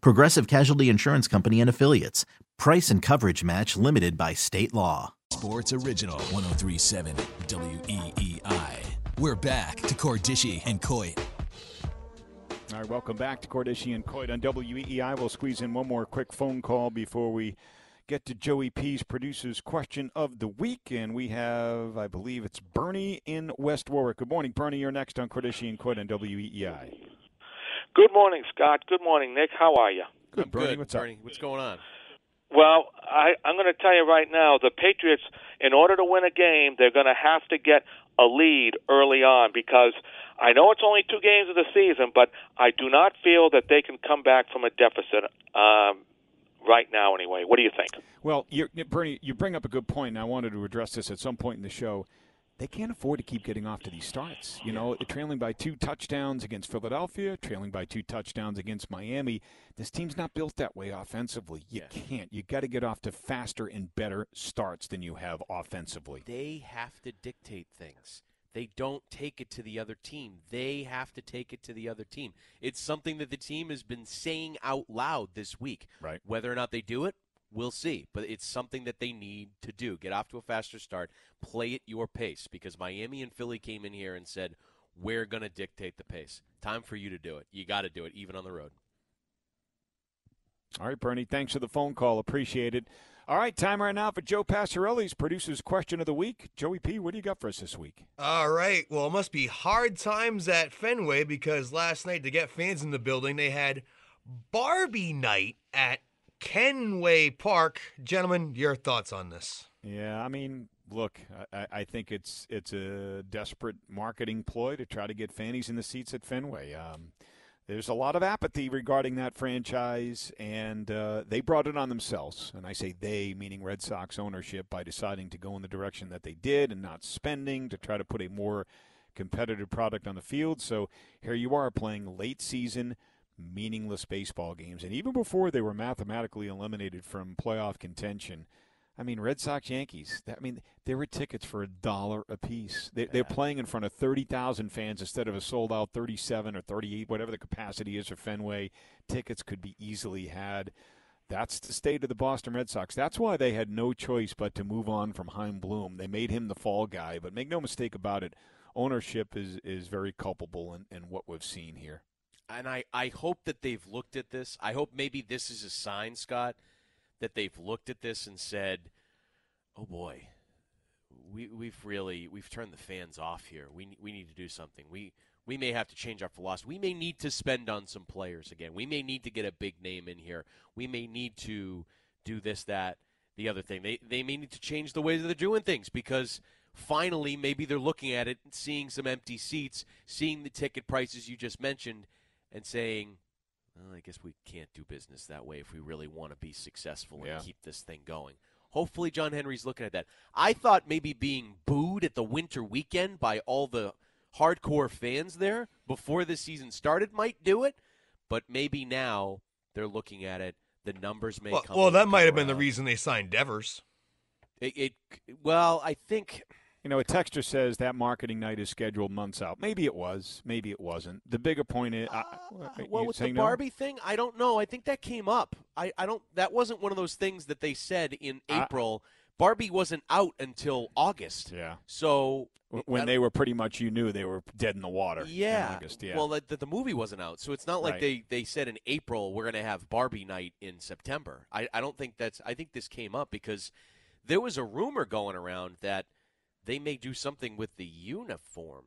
Progressive Casualty Insurance Company and Affiliates. Price and coverage match limited by state law. Sports Original 1037 WEEI. We're back to Cordischi and Coit. All right, welcome back to Cordischi and Coit on WEEI. We'll squeeze in one more quick phone call before we get to Joey P's producer's question of the week. And we have, I believe it's Bernie in West Warwick. Good morning, Bernie. You're next on Cordischi and Coit on WEEI. Good morning, Scott. Good morning, Nick. How are you? Good, Bernie. Good, What's Bernie. What's going on? Well, I, I'm going to tell you right now, the Patriots, in order to win a game, they're going to have to get a lead early on because I know it's only two games of the season, but I do not feel that they can come back from a deficit um, right now. Anyway, what do you think? Well, you're, Bernie, you bring up a good point, and I wanted to address this at some point in the show. They can't afford to keep getting off to these starts. You know, trailing by two touchdowns against Philadelphia, trailing by two touchdowns against Miami. This team's not built that way offensively. You can't. You got to get off to faster and better starts than you have offensively. They have to dictate things. They don't take it to the other team. They have to take it to the other team. It's something that the team has been saying out loud this week. Right. Whether or not they do it, we'll see. But it's something that they need to do. Get off to a faster start. Play at your pace because Miami and Philly came in here and said, "We're going to dictate the pace." Time for you to do it. You got to do it even on the road. All right, Bernie, thanks for the phone call. Appreciate it. All right, time right now for Joe Passarelli's producer's question of the week. Joey P, what do you got for us this week? All right. Well, it must be hard times at Fenway because last night to get fans in the building, they had Barbie night at Kenway Park. Gentlemen, your thoughts on this? Yeah, I mean, look, I, I think it's it's a desperate marketing ploy to try to get fannies in the seats at Fenway. Um, there's a lot of apathy regarding that franchise, and uh, they brought it on themselves. And I say they, meaning Red Sox ownership, by deciding to go in the direction that they did and not spending to try to put a more competitive product on the field. So here you are playing late season, meaningless baseball games. And even before they were mathematically eliminated from playoff contention, I mean, Red Sox Yankees. That, I mean, there were tickets for a dollar a piece. They, They're playing in front of thirty thousand fans instead of a sold out thirty-seven or thirty-eight, whatever the capacity is for Fenway. Tickets could be easily had. That's the state of the Boston Red Sox. That's why they had no choice but to move on from Chaim Bloom. They made him the fall guy, but make no mistake about it, ownership is is very culpable in, in what we've seen here. And I, I hope that they've looked at this. I hope maybe this is a sign, Scott, that they've looked at this and said, "Oh boy, we we've really we've turned the fans off here. We we need to do something. We we may have to change our philosophy. We may need to spend on some players again. We may need to get a big name in here. We may need to do this that the other thing. They they may need to change the way that they're doing things because finally maybe they're looking at it seeing some empty seats, seeing the ticket prices you just mentioned and saying well, I guess we can't do business that way if we really want to be successful and Yeah. keep this thing going. Hopefully, John Henry's looking at that. I thought maybe being booed at the winter weekend by all the hardcore fans there before the season started might do it, but maybe now they're looking at it. The numbers may Well, come. well that might have been the reason they signed Devers. It, it well, I think You know, a texter says that marketing night is scheduled months out. Maybe it was, maybe it wasn't. The bigger point is, I, Uh, well, with the saying no? Barbie thing, I don't know. I think that came up. I, I don't. That wasn't one of those things that they said in I- April Barbie wasn't out until August. Yeah. So When they were pretty much, you knew they were dead in the water. in Yeah. August, yeah. Well, the, the movie wasn't out, so it's not like Right. they, they said in April we're going to have Barbie night in September. I, I don't think that's. I think this came up because there was a rumor going around that they may do something with the uniform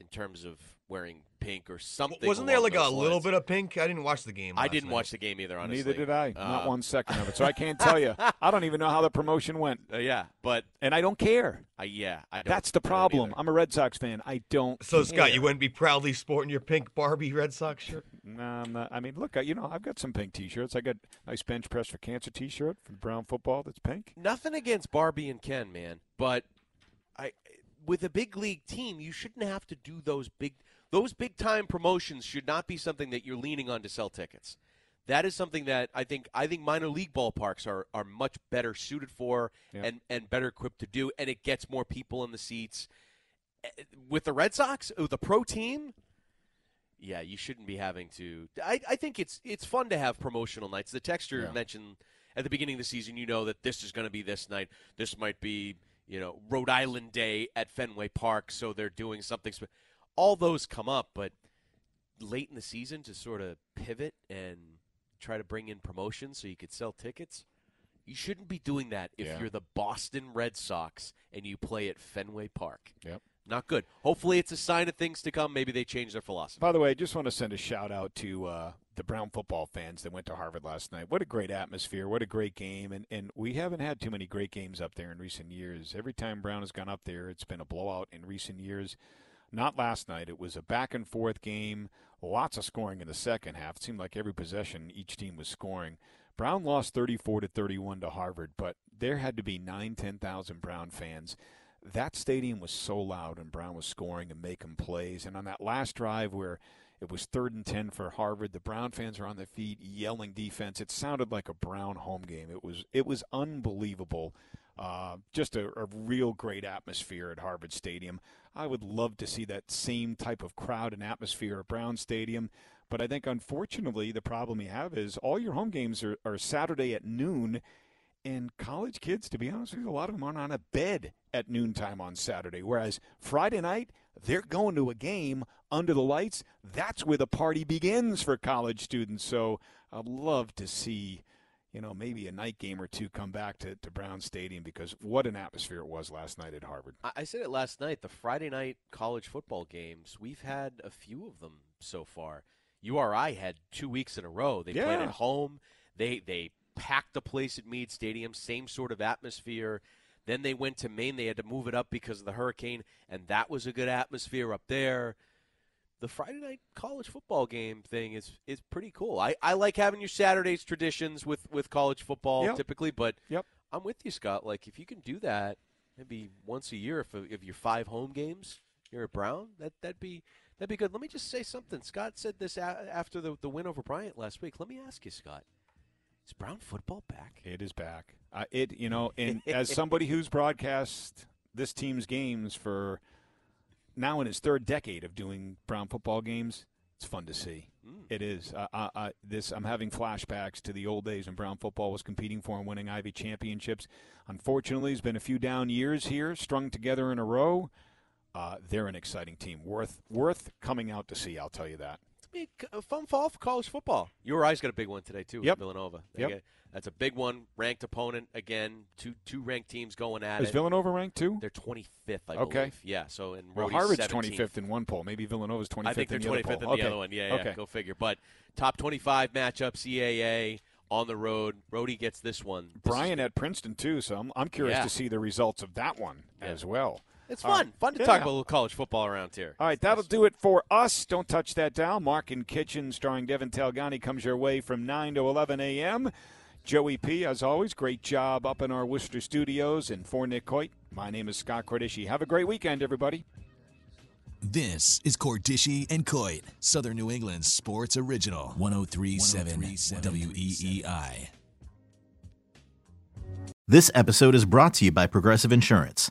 in terms of wearing pink or something. Wasn't there like a those little bit of pink? I didn't watch the game. I didn't night. watch the game either. Honestly, Neither did I. Not Uh, one second of it. So I can't tell you. I don't even know how the promotion went. uh, yeah, but And I don't care. uh, yeah, I don't, That's the problem. I'm a Red Sox fan. I don't. So Scott, you wouldn't be proudly sporting your pink Barbie Red Sox shirt? No, I'm not. I mean, look, you know, I've got some pink T-shirts. I got a nice bench press for cancer T-shirt from Brown Football that's pink. Nothing against Barbie and Ken, man, but I with a big league team, you shouldn't have to do those big those big time promotions should not be something that you're leaning on to sell tickets. That is something that I think I think minor league ballparks are, are much better suited for Yeah. and, and better equipped to do, and it gets more people in the seats. Eh, With the Red Sox, with a pro team, yeah, you shouldn't be having to. I, I think it's it's fun to have promotional nights. The texture Yeah. mentioned at the beginning of the season, you know that this is going to be this night. This might be you know Rhode Island Day at Fenway Park, so they're doing something. All those come up, but late in the season to sort of pivot and try to bring in promotions so you could sell tickets. You shouldn't be doing that if Yeah. you're the Boston Red Sox and you play at Fenway Park. Yep. Not good. Hopefully, it's a sign of things to come. Maybe they change their philosophy. By the way, I just want to send a shout out to uh, the Brown football fans that went to Harvard last night. What a great atmosphere! What a great game! And and we haven't had too many great games up there in recent years. Every time Brown has gone up there, it's been a blowout in recent years. Not last night. It was a back and forth game. Lots of scoring in the second half. It seemed like every possession each team was scoring. Brown lost 34 to 31 to Harvard, but there had to be 9, 10,000 Brown fans. That stadium was so loud and Brown was scoring and making plays. And on that last drive where it was third and 10 for Harvard, the Brown fans are on their feet yelling defense. It sounded like a Brown home game. It was it was unbelievable. Uh, just a, a real great atmosphere at Harvard Stadium. I would love to see that same type of crowd and atmosphere at Brown Stadium. But I think, unfortunately, the problem you have is all your home games are, are Saturday at noon. And college kids, to be honest with you, a lot of them aren't on a bed at noontime on Saturday. Whereas Friday night, they're going to a game under the lights. That's where the party begins for college students. So I'd love to see, you know, maybe a night game or two come back to, to Brown Stadium because what an atmosphere it was last night at Harvard. I said it last night. The Friday night college football games, we've had a few of them so far. URI had two weeks in a row. They played at home. They they packed the place at Meade Stadium. Same sort of atmosphere. Then they went to Maine. They had to move it up because of the hurricane, and that was a good atmosphere up there. The Friday night college football game thing is is pretty cool. I, I like having your Saturdays traditions with, with college football Yep. typically, but Yep. I'm with you, Scott. Like if you can do that, maybe once a year, if if you're five home games, you're at Brown. That that'd be that'd be good. Let me just say something. Scott said this a- after the the win over Bryant last week. Let me ask you, Scott. Is Brown football back? It is back. Uh, it you know, and as somebody who's broadcast this team's games for now in his third decade of doing Brown football games, it's fun to see. It is. Uh, uh, uh, this I'm having flashbacks to the old days when Brown football was competing for and winning Ivy championships. Unfortunately, there's been a few down years here, strung together in a row. Uh, they're an exciting team, worth worth coming out to see. I'll tell you that. It's be a fun fall for college football. URI's got a big one today too. with Yep. Villanova. They Yep. get- that's a big one. Ranked opponent again. Two two ranked teams going at Is it. Villanova ranked too? They're 25th, I Okay. believe. Yeah. So in Well, Rhody's Harvard's 17th. 25th in one poll. Maybe Villanova's 25th I think they're in the other 25th in the okay. other one. Yeah, yeah. Okay. Go figure. But top 25 matchup, CAA on the road. Rhodey gets this one. This is- Bryant at Princeton too, so I'm, I'm curious Yeah. to see the results of that one as well. It's fun. right. Fun to Yeah. talk about a little college football around here. All right, that'll do it for us. Don't touch that dial. Mark and Kitchen, starring Devin Talgani, comes your way from 9 to 11 a.m. Joey P, as always, great job up in our Worcester studios. And for Nick Coit, my name is Scott Cordischi. Have a great weekend, everybody. This is Cordischi and Coit, Southern New England Sports Original, 1037 WEEI. This episode is brought to you by Progressive Insurance.